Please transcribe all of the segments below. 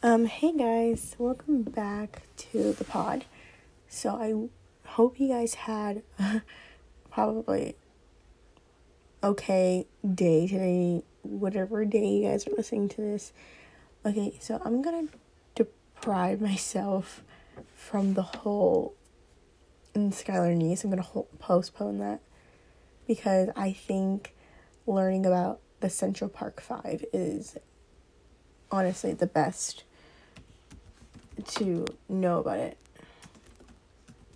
Um, hey guys, welcome back to the pod. So I hope you guys had probably okay day today, whatever day you guys are listening to this. Okay, so I'm gonna deprive myself from the whole in Skylar Niece. I'm gonna hold, postpone that because I think learning about the Central Park Five is honestly the best to know about it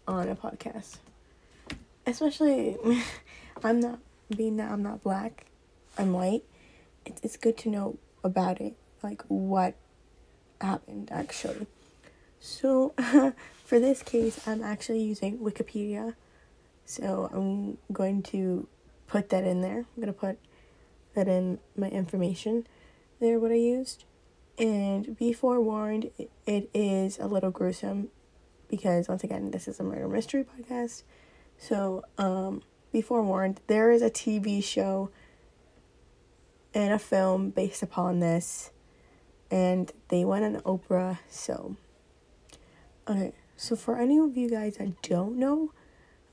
on a podcast. Especially, I'm not being that I'm not black, I'm white. It's it's good to know about it, like what happened actually. So, for this case, I'm actually using Wikipedia. So, I'm going to put that in there. I'm to put that in my information there, what I used. And be forewarned, it is a little gruesome because, once again, this is a murder mystery podcast. So, um, be forewarned, there is a TV show and a film based upon this, and they went on Oprah. So, okay, so for any of you guys that don't know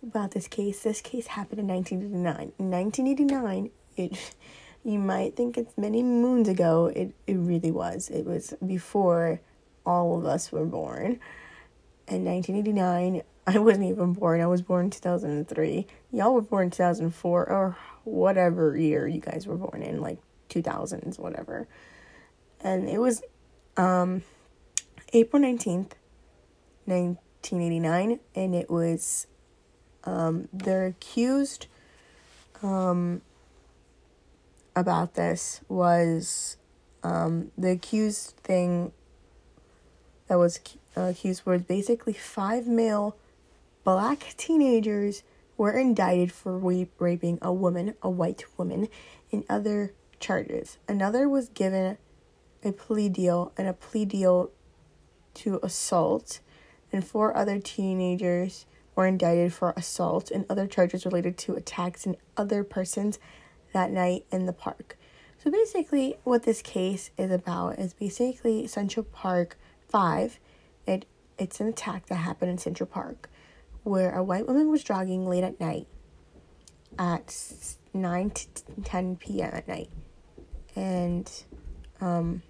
about this case, this case happened in 1989. In 1989, it you might think it's many moons ago. It it really was. It was before all of us were born. In 1989, I wasn't even born. I was born in 2003. Y'all were born in 2004 or whatever year you guys were born in, like 2000s, whatever. And it was um, April 19th, 1989, and it was um, they're accused um, about this was um, the accused thing that was uh, accused was basically five male black teenagers were indicted for raping a woman, a white woman, in other charges. Another was given a plea deal and a plea deal to assault, and four other teenagers were indicted for assault and other charges related to attacks and other persons that night in the park. So basically, what this case is about is basically Central Park 5. It, it's an attack that happened in Central Park where a white woman was jogging late at night at 9 to 10 p.m. at night. And um,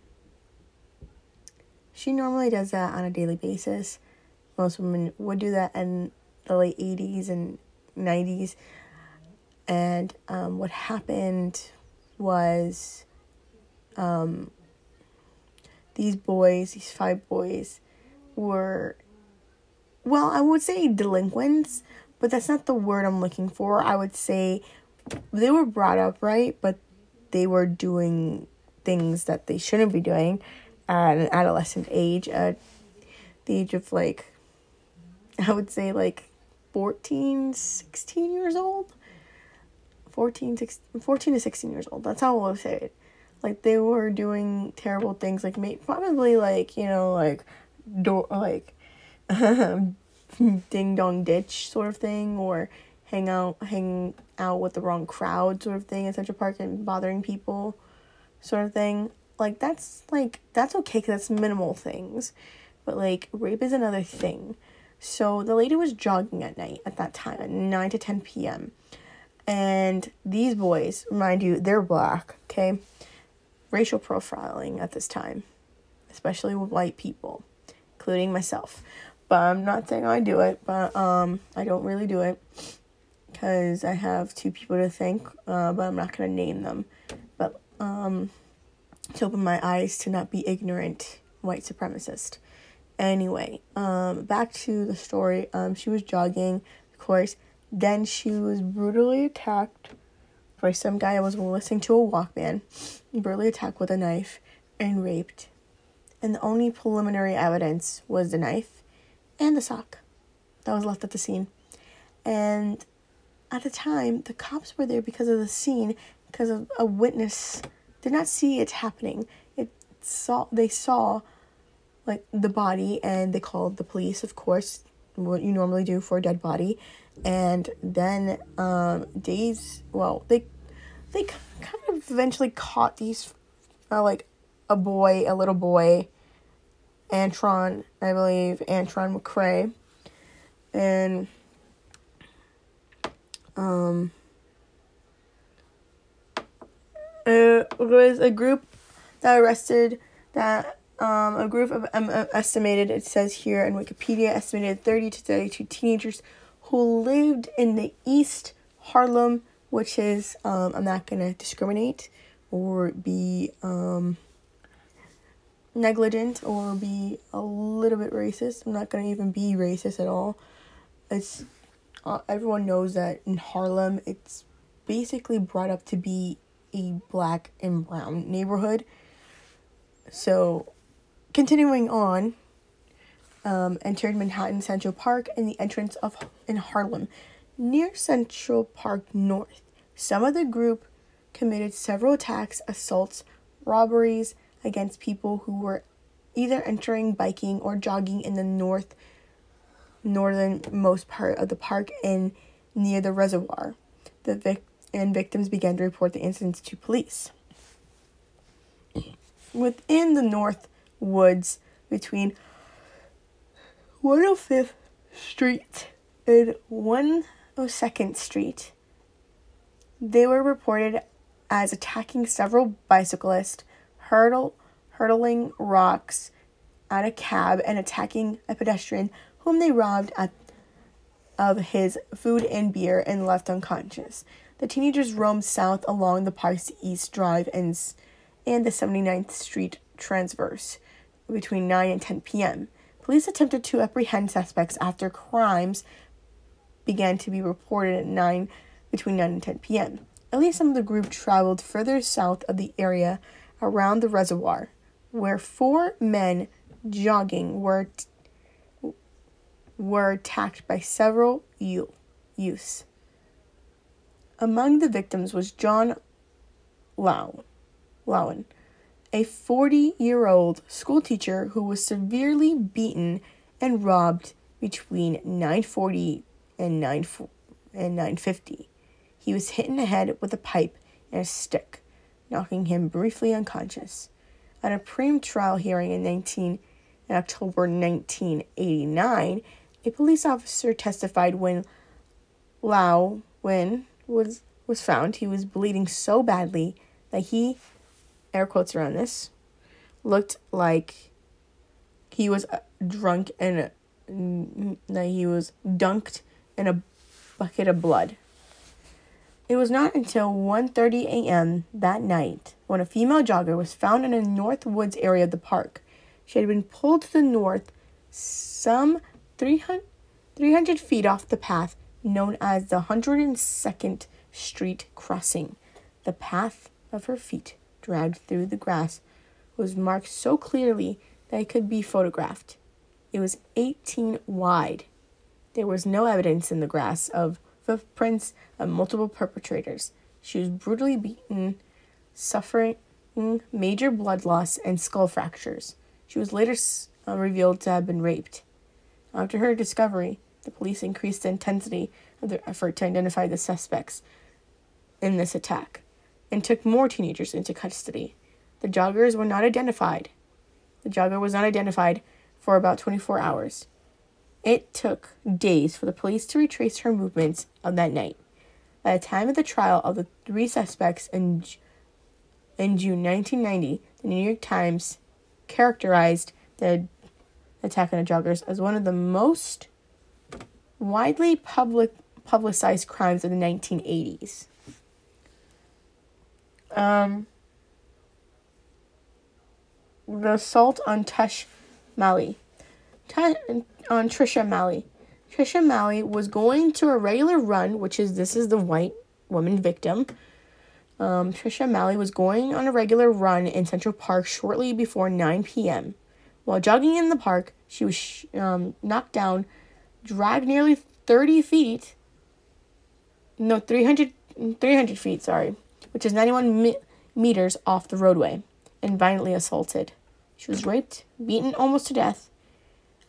she normally does that on a daily basis. Most women would do that in the late 80s and 90s. And um, what happened was um, these boys, these five boys, were, well, I would say delinquents, but that's not the word I'm looking for. I would say they were brought up right, but they were doing things that they shouldn't be doing at an adolescent age, at the age of like, I would say like 14, 16 years old. 14, 16, 14 to 16 years old. That's how I will say it. Like they were doing terrible things, like may, probably like you know like door like ding dong ditch sort of thing, or hang out hang out with the wrong crowd sort of thing in Central Park and bothering people, sort of thing. Like that's like that's okay because that's minimal things, but like rape is another thing. So the lady was jogging at night at that time at nine to ten p.m and these boys, mind you, they're black, okay? Racial profiling at this time, especially with white people, including myself. But I'm not saying I do it, but um, I don't really do it because I have two people to thank, uh, but I'm not going to name them. But um, to open my eyes to not be ignorant white supremacist. Anyway, um, back to the story. Um, she was jogging, of course then she was brutally attacked by some guy I was listening to a Walkman, brutally attacked with a knife and raped. And the only preliminary evidence was the knife and the sock that was left at the scene. And at the time, the cops were there because of the scene, because of a witness did not see it happening. It saw they saw like the body and they called the police, of course, what you normally do for a dead body and then um, days well they they kind of eventually caught these uh, like a boy a little boy Antron, I believe, Antron McCray. And um, it was a group that arrested that um, a group of um, estimated it says here in Wikipedia estimated 30 to 32 teenagers who lived in the East Harlem, which is um, I'm not gonna discriminate or be um, negligent or be a little bit racist. I'm not gonna even be racist at all. It's uh, everyone knows that in Harlem, it's basically brought up to be a black and brown neighborhood. So, continuing on, um, entered Manhattan Central Park and the entrance of in Harlem, near Central Park North. Some of the group committed several attacks, assaults, robberies against people who were either entering, biking, or jogging in the north northernmost part of the park and near the reservoir. The vic- and victims began to report the incidents to police. Within the North Woods, between 105th Street and 102nd Street, they were reported as attacking several bicyclists, hurdle, rocks at a cab, and attacking a pedestrian whom they robbed at, of his food and beer and left unconscious. The teenagers roamed south along the park's East Drive and, and the 79th Street transverse between 9 and 10 p.m. Police attempted to apprehend suspects after crimes began to be reported at 9 between 9 and 10 p.m. At least some of the group traveled further south of the area around the reservoir, where four men jogging were t- were attacked by several youths. Among the victims was John Lau, Lowen, a 40 year old schoolteacher who was severely beaten and robbed between 940 and 9 and 950. He was hit in the head with a pipe and a stick, knocking him briefly unconscious. At a pre-trial hearing in 19 in October 1989, a police officer testified when Lau Wen was was found, he was bleeding so badly that he, air quotes around this, looked like he was uh, drunk and that he was dunked in a bucket of blood. It was not until 1:30 a.m. that night when a female jogger was found in a North Woods area of the park. She had been pulled to the north some 300, 300 feet off the path known as the 102nd Street Crossing. The path of her feet, dragged through the grass, was marked so clearly that it could be photographed. It was 18 wide. There was no evidence in the grass of footprints of multiple perpetrators. She was brutally beaten, suffering major blood loss and skull fractures. She was later uh, revealed to have been raped. After her discovery, the police increased the intensity of their effort to identify the suspects in this attack and took more teenagers into custody. The joggers were not identified. The jogger was not identified for about 24 hours. It took days for the police to retrace her movements on that night. By the time of the trial of the three suspects in, in June 1990, the New York Times characterized the attack on the joggers as one of the most widely public publicized crimes of the 1980s. Um, the assault on Tesh Malley. on Trisha Malley. Trisha Malley was going to a regular run, which is this is the white woman victim. Um, Trisha Malley was going on a regular run in Central Park shortly before 9 p.m. While jogging in the park, she was sh- um, knocked down, dragged nearly 30 feet, no, 300, 300 feet, sorry, which is 91 mi- meters off the roadway, and violently assaulted. She was raped, beaten almost to death.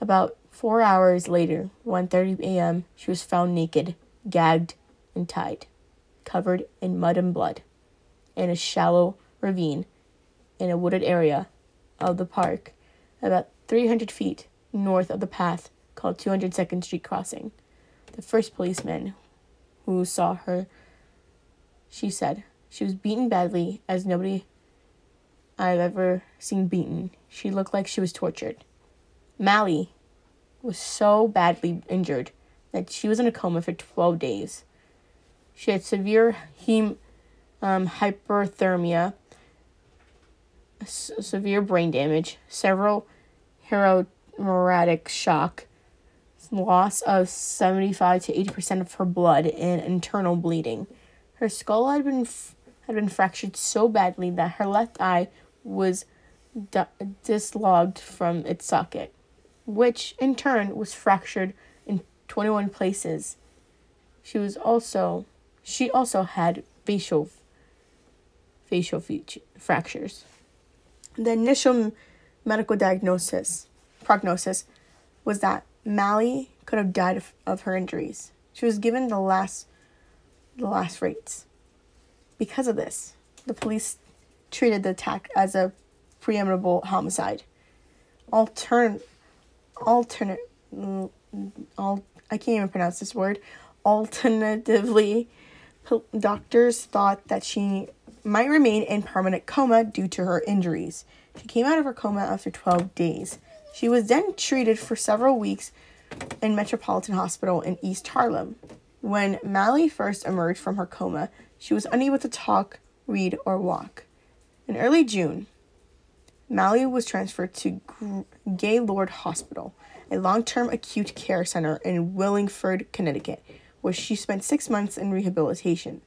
About four hours later, 1.30 a.m., she was found naked, gagged, and tied, covered in mud and blood, in a shallow ravine in a wooded area of the park about 300 feet north of the path called 202nd Street Crossing. The first policeman who saw her, she said, she was beaten badly as nobody I've ever seen beaten. She looked like she was tortured. Mally was so badly injured that she was in a coma for 12 days. She had severe hem, um, hyperthermia, s- severe brain damage, several hemorrhagic shock, loss of 75 to 80% of her blood, and internal bleeding. Her skull had been f- had been fractured so badly that her left eye was di- dislodged from its socket, which in turn was fractured in 21 places. She was also she also had facial facial feature, fractures. The initial medical diagnosis prognosis was that Mally could have died of, of her injuries. She was given the last the last rates. Because of this, the police treated the attack as a preemptible homicide. Altern alternate mm, all I can't even pronounce this word. Alternatively, doctors thought that she might remain in permanent coma due to her injuries. She came out of her coma after 12 days. She was then treated for several weeks in Metropolitan Hospital in East Harlem. When Mally first emerged from her coma, she was unable to talk, read, or walk. In early June, Mally was transferred to Gaylord Hospital, a long term acute care center in Wallingford, Connecticut, where she spent six months in rehabilitation.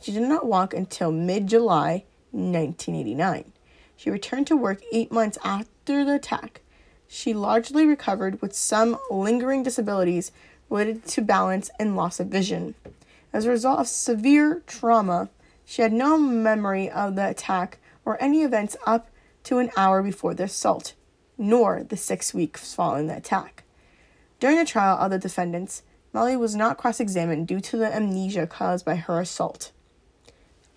She did not walk until mid July 1989. She returned to work eight months after the attack. She largely recovered with some lingering disabilities related to balance and loss of vision. As a result of severe trauma, she had no memory of the attack or any events up to an hour before the assault, nor the six weeks following the attack. During the trial of the defendants, Molly was not cross examined due to the amnesia caused by her assault.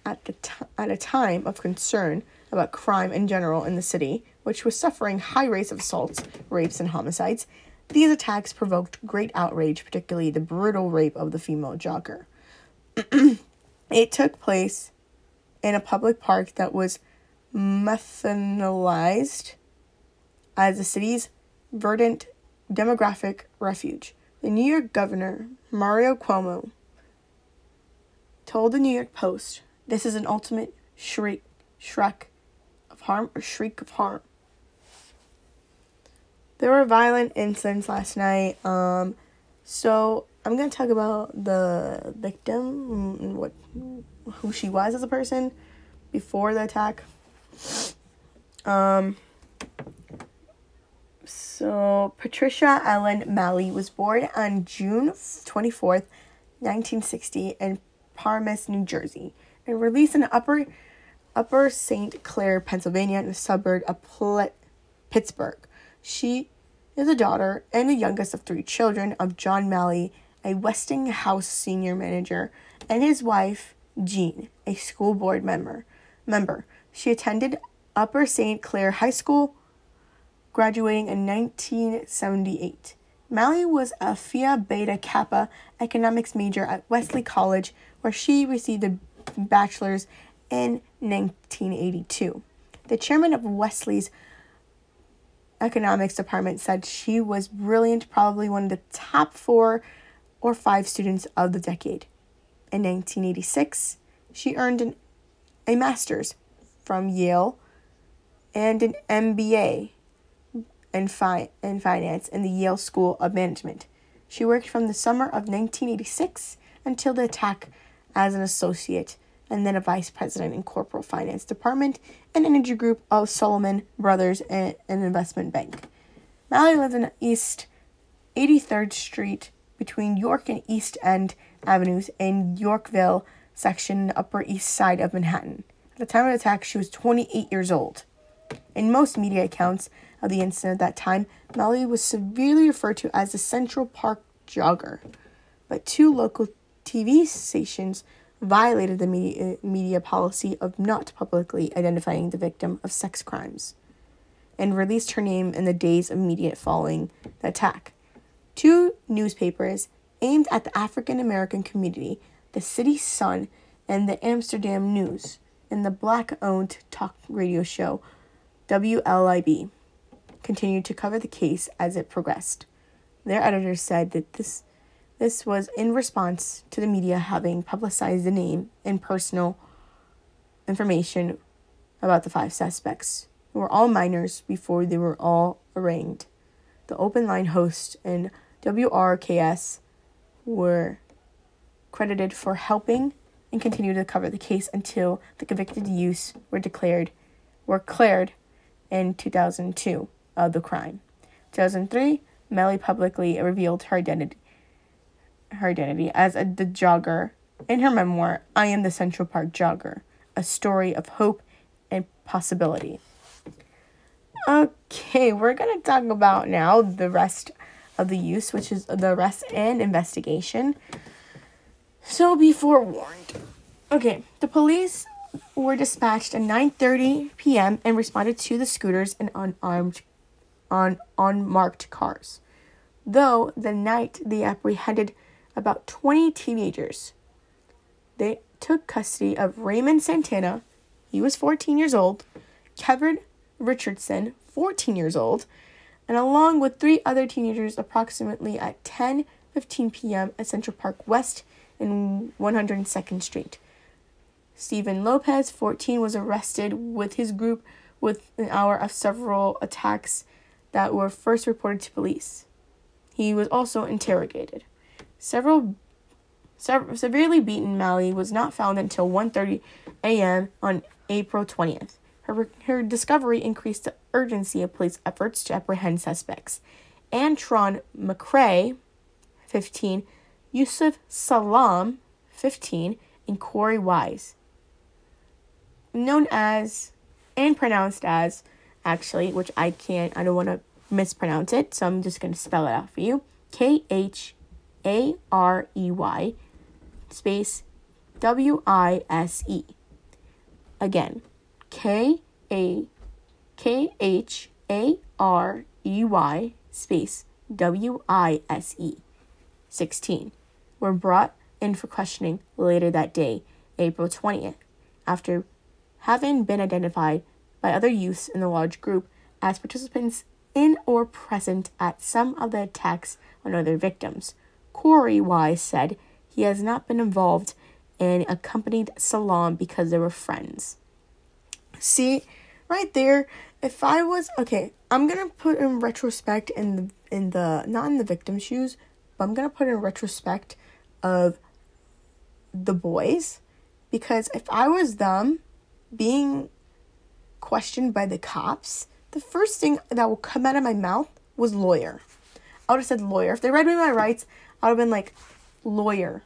At, the t- at a time of concern about crime in general in the city, which was suffering high rates of assaults, rapes, and homicides, these attacks provoked great outrage, particularly the brutal rape of the female jogger. It took place in a public park that was methanolized as the city's verdant demographic refuge. The New York governor, Mario Cuomo, told the New York Post, "This is an ultimate shriek, shrek of harm or shriek of harm." There were violent incidents last night. Um, so I'm gonna talk about the victim, and what, who she was as a person before the attack. Um. So Patricia Ellen Mally was born on June 24th, 1960 in Paramus, New Jersey, and released in Upper Upper St. Clair, Pennsylvania, in the suburb of Pl- Pittsburgh. She is a daughter and the youngest of three children of John Mally, a Westinghouse senior manager, and his wife, Jean, a school board member. Member. She attended Upper St. Clair High School, graduating in 1978. Mally was a Phi Beta Kappa economics major at Wellesley College, where she received a bachelor's in 1982. The chairman of Wellesley's economics department said she was brilliant, probably one of the top four or five students of the decade. In 1986, she earned an, a master's from Yale and an MBA in, fi- in finance in the Yale School of Management. She worked from the summer of 1986 until the attack as an associate and then a vice president in corporate finance department and energy group of Salomon Brothers and an investment bank. Mally lived in East 83rd Street between York and East End Avenues in Yorkville section, Upper East Side of Manhattan. At the time of the attack, she was 28 years old. In most media accounts of the incident at that time, Mally was severely referred to as the Central Park jogger. But two local TV stations violated the media, media policy of not publicly identifying the victim of sex crimes. and released her name in the days immediate following the attack. Two newspapers aimed at the African American community, the City Sun and the Amsterdam News, and the black owned talk radio show WLIB continued to cover the case as it progressed. Their editors said that this this was in response to the media having publicized the name and personal information about the five suspects, who were all minors before they were all arraigned. The open line host and WRKS were credited for helping and continued to cover the case until the convicted youths were declared were cleared in 2002 of the crime. 2003, Melly publicly revealed her identity her identity as a, the jogger in her memoir I am the Central Park Jogger, a story of hope and possibility. Okay, we're going to talk about now the rest of the use, which is the arrest and investigation. So be forewarned. Okay, the police were dispatched at 9:30 p.m. and responded to the scooters and unarmed on unmarked cars. Though the night they apprehended about 20 teenagers. They took custody of Raymond Santana, he was 14 years old, Kevin Richardson, 14 years old, and along with three other teenagers approximately at 10:15 p.m. at Central Park West and 102nd Street. Steven Lopez, 14, was arrested with his group with an hour of several attacks that were first reported to police. He was also interrogated. Several sev- severely beaten Mally was not found until 1:30 a.m. on April 20th. Her, her discovery increased the urgency of police efforts to apprehend suspects. Antron McCray, 15, Yusef Salaam, 15, and Corey Wise, known as and pronounced as, actually, which I can't, I don't want to mispronounce it, so I'm just going to spell it out for you. K H A R E Y space W I S E. Again, K A K H A R E Y space W I S E 16 were brought in for questioning later that day, April 20th, after having been identified by other youths in the large group as participants in or present at some of the attacks on other victims. Corey Wise said he has not been involved and accompanied Salaam because they were friends. See, right there, if I was okay, I'm gonna put in retrospect in the in the not in the victim's shoes, but I'm gonna put in retrospect of the boys because if I was them being questioned by the cops, the first thing that will come out of my mouth was lawyer. I would have said lawyer. If they read me my rights, I would have been like, lawyer,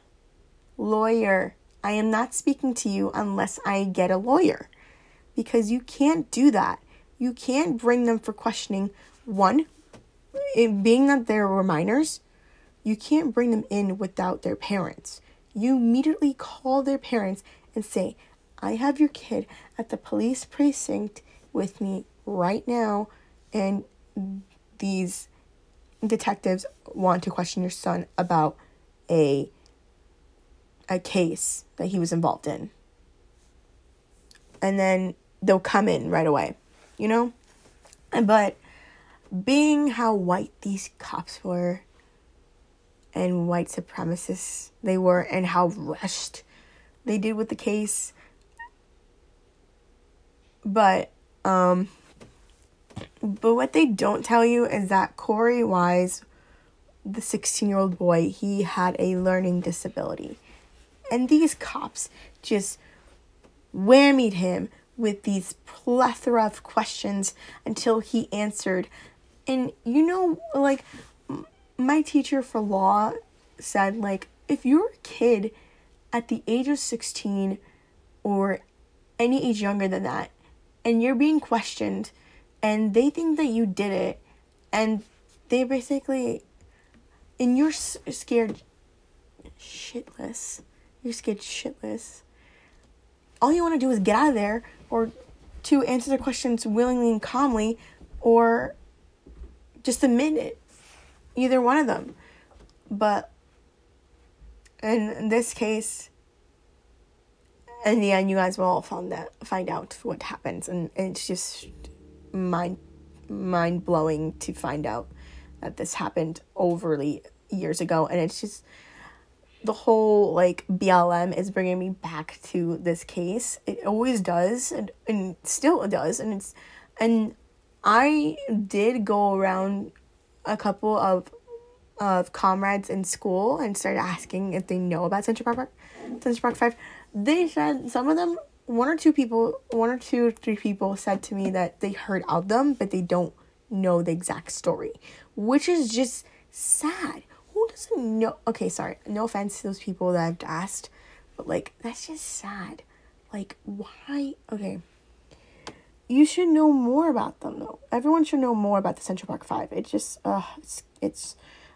lawyer. I am not speaking to you unless I get a lawyer. Because you can't do that. You can't bring them for questioning. One, being that they were minors, you can't bring them in without their parents. You immediately call their parents and say, I have your kid at the police precinct with me right now, and these detectives want to question your son about a a case that he was involved in. And then they'll come in right away, you know? But being how white these cops were and white supremacists they were and how rushed they did with the case but um but what they don't tell you is that Corey Wise, the 16 year old boy, he had a learning disability. And these cops just whammied him with these plethora of questions until he answered. And you know, like, my teacher for law said, like, if you're a kid at the age of 16 or any age younger than that, and you're being questioned and they think that you did it and they basically and you're scared shitless you're scared shitless all you want to do is get out of there or to answer their questions willingly and calmly or just admit it. Either one of them. But in this case, in the end, you guys will all find that find out what happens, and, it's just mind mind blowing to find out that this happened overly years ago, and it's just the whole like BLM is bringing me back to this case. It always does, and and still does, and it's and I did go around a couple of of comrades in school and started asking if they know about Central Park Central Park Five. They said some of them, one or two people, one or two, or three people said to me that they heard of them, but they don't know the exact story, which is just sad. Who doesn't know? Okay, sorry, no offense to those people that I've asked, but like that's just sad. Like why? Okay. You should know more about them though. Everyone should know more about the Central Park Five. It just uh it's it's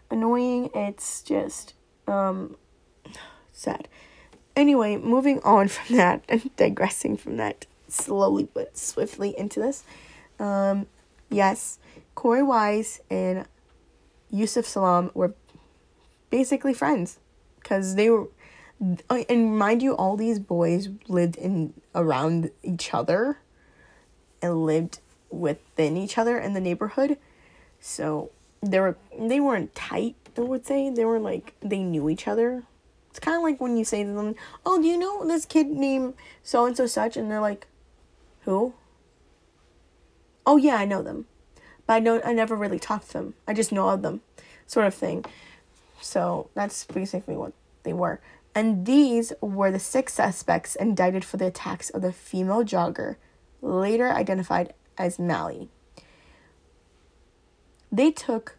annoying. It's just um sad. Anyway, moving on from that and digressing from that slowly but swiftly into this. Um yes, Corey Wise and Yusef Salaam were basically friends because they were uh, and mind you all these boys lived in around each other and lived within each other in the neighborhood. So they were they weren't tight i would say. They were like they knew each other. It's kind of like when you say to them oh do you know this kid named so and so such? and they're like who? Oh yeah i know them but i don't i never really talked to them. I just know of them sort of thing so that's basically what they were and these were the six suspects indicted for the attacks of the female jogger later identified as Mally they took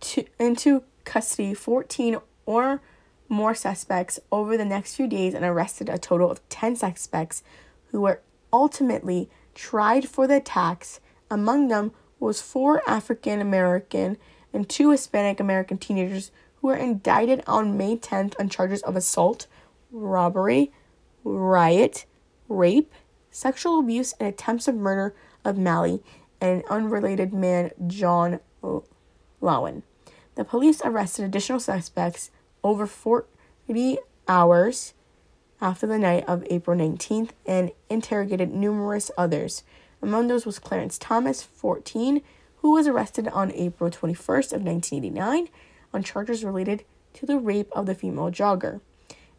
to, into custody 14 or more suspects over the next few days and arrested a total of 10 suspects who were ultimately tried for the attacks. Among them was four African American and two Hispanic American teenagers who were indicted on May 10th on charges of assault, robbery, riot, rape, sexual abuse, and attempts of murder of Mally and an unrelated man, John Lowen. The police arrested additional suspects over 40 hours after the night of April 19th and interrogated numerous others. Among those was Clarence Thomas, 14, who was arrested on April 21st of 1989 on charges related to the rape of the female jogger.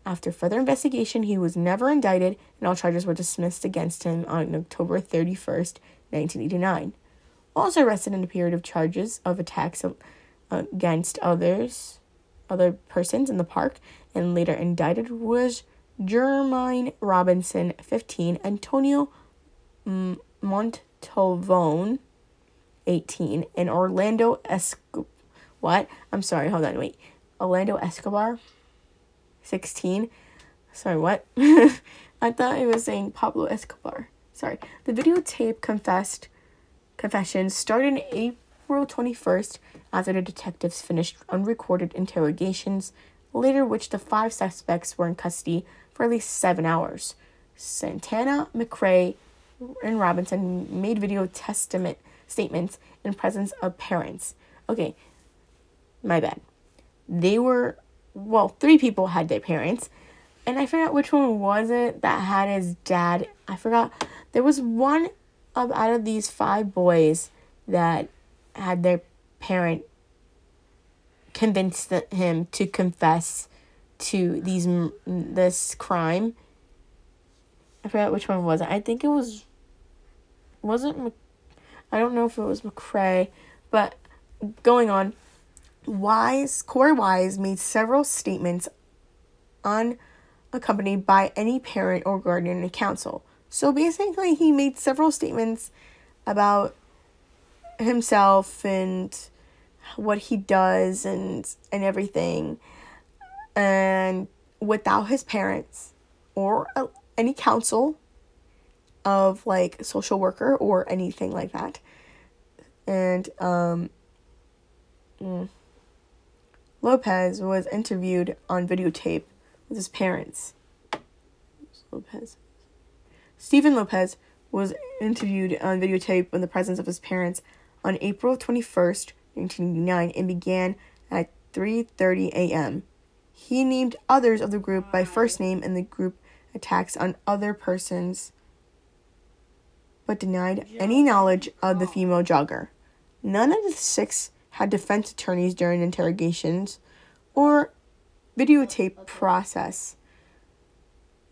After further investigation, he was never indicted and all charges were dismissed against him on October 31st, 1989. Also arrested in a period of charges of attacks against others, other persons in the park, and later indicted was Jermaine Robinson, 15, Antonio Montalvone, 18, and Orlando Escobar. What? I'm sorry, hold on, wait. Orlando Escobar, 16. Sorry, what? I thought it was saying Pablo Escobar sorry. The videotape confessed confessions started April 21st after the detectives finished unrecorded interrogations, later which the five suspects were in custody for at least seven hours. Santana, McCray, and Robinson made video testament statements in presence of parents. Okay, my bad. They were well, three people had their parents, and I forgot which one was it that had his dad. I forgot there was one of out of these five boys that had their parent convince him to confess to these this crime. I forgot which one was it. I think it was wasn't I don't know if it was McCray, but going on, Wise Korey Wise made several statements unaccompanied by any parent or guardian in counsel. So basically, he made several statements about himself and what he does and and everything and without his parents or uh, any counsel of like social worker or anything like that. And um mm, Lopez was interviewed on videotape with his parents. Lopez. Steven Lopez was interviewed on videotape in the presence of his parents on April 21st, 1989 and began at 3:30 a.m. He named others of the group by first name and the group attacks on other persons but denied any knowledge of the female jogger. None of the six had defense attorneys during interrogations or videotape process.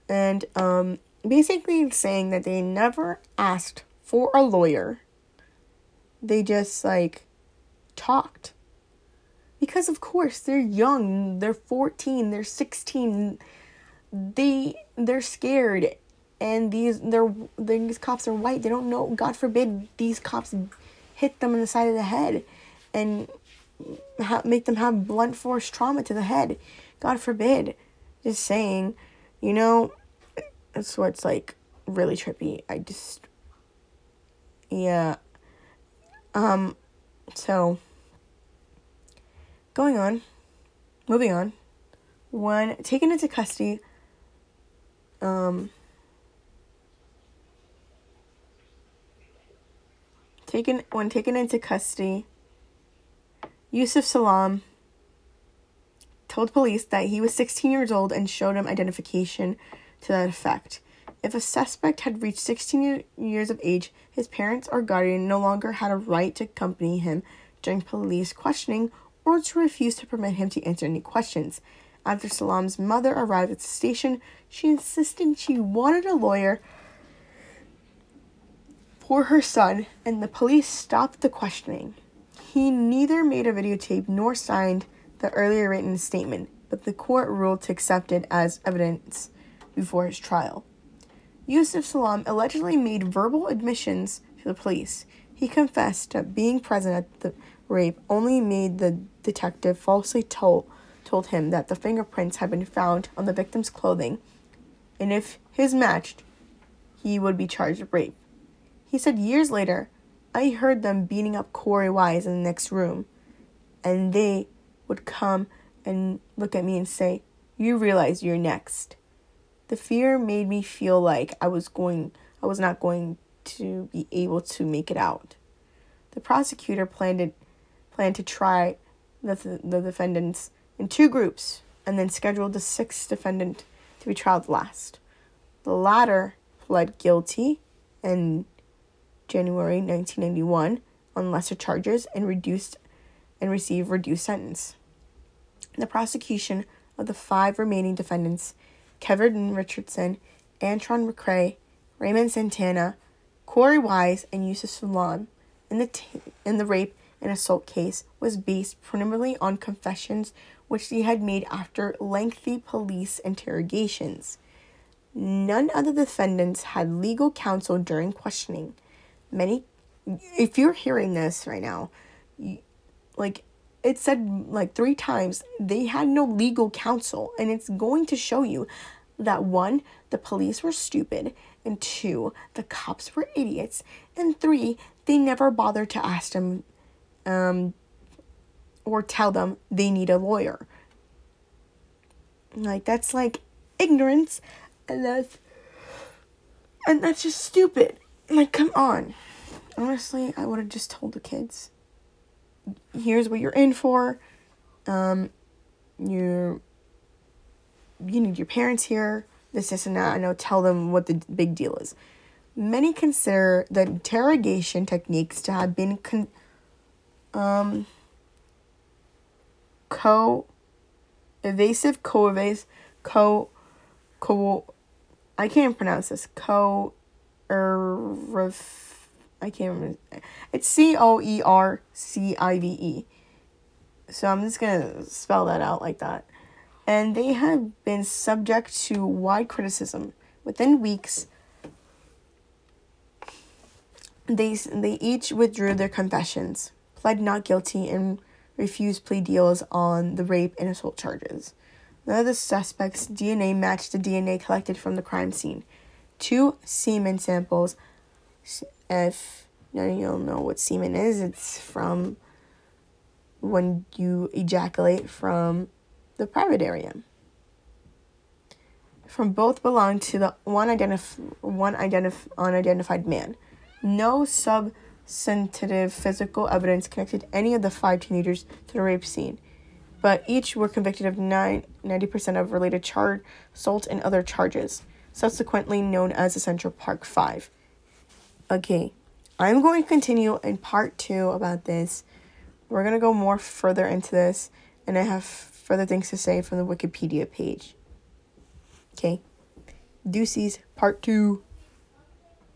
And um, basically saying that they never asked for a lawyer. They just like talked. Because of course they're young, they're 14, they're 16. They they're scared and these they're these cops are white. They don't know. God forbid these cops hit them in the side of the head, and ha- make them have blunt force trauma to the head. God forbid. Just saying, you know, that's what's like really trippy. I just, yeah. Um, so going on, moving on. When taken into custody, um, taken when taken into custody, Yusef Salaam told police that he was 16 years old and showed him identification to that effect. If a suspect had reached 16 years of age, his parents or guardian no longer had a right to accompany him during police questioning or to refuse to permit him to answer any questions. After Salaam's mother arrived at the station, she insisted she wanted a lawyer for her son, and the police stopped the questioning. He neither made a videotape nor signed the earlier written statement, but the court ruled to accept it as evidence before his trial. Yusef Salaam allegedly made verbal admissions to the police. He confessed that being present at the rape only made the detective falsely told, told him that the fingerprints had been found on the victim's clothing, and if his matched, he would be charged with rape. He said years later, I heard them beating up Corey Wise in the next room, and they would come and look at me and say, You realize you're next. The fear made me feel like I was going I was not going to be able to make it out. The prosecutor planned to, planned to try the, the defendants in two groups and then scheduled the sixth defendant to be tried last. The latter pled guilty and January 1991 on lesser charges and reduced and received reduced sentence. The prosecution of the five remaining defendants, Kevin Richardson, Antron McCray, Raymond Santana, Corey Wise, and Yusef Salaam in the t- in the rape and assault case was based primarily on confessions which they had made after lengthy police interrogations. None of the defendants had legal counsel during questioning many if you're hearing this right now like it said like three times they had no legal counsel and it's going to show you that one the police were stupid and two the cops were idiots and three they never bothered to ask them um or tell them they need a lawyer. Like that's like ignorance and that's and that's just stupid like, come on. Honestly, I would have just told the kids, here's what you're in for. Um, you're, you need your parents here, this, this, and that. I know, tell them what the big deal is. Many consider the interrogation techniques to have been con- um, co evasive, co evasive, co co I can't pronounce this. Co er, I can't remember. It's C O E R C I V E. So I'm just gonna spell that out like that. And they have been subject to wide criticism. Within weeks, they they each withdrew their confessions, pled not guilty, and refused plea deals on the rape and assault charges. None of the suspects' DNA matched the DNA collected from the crime scene two semen samples. If you don't know what semen is, it's from when you ejaculate from the private area. from both belong to the one identif- one identif- unidentified man. No substantive physical evidence connected any of the five teenagers to the rape scene, but each were convicted of nine, 90% of related charge, assault, and other charges, subsequently known as the Central Park Five. Okay, I'm going to continue in part two about this. We're going to go more further into this, and I have further things to say from the Wikipedia page. Okay, Deuces, part two.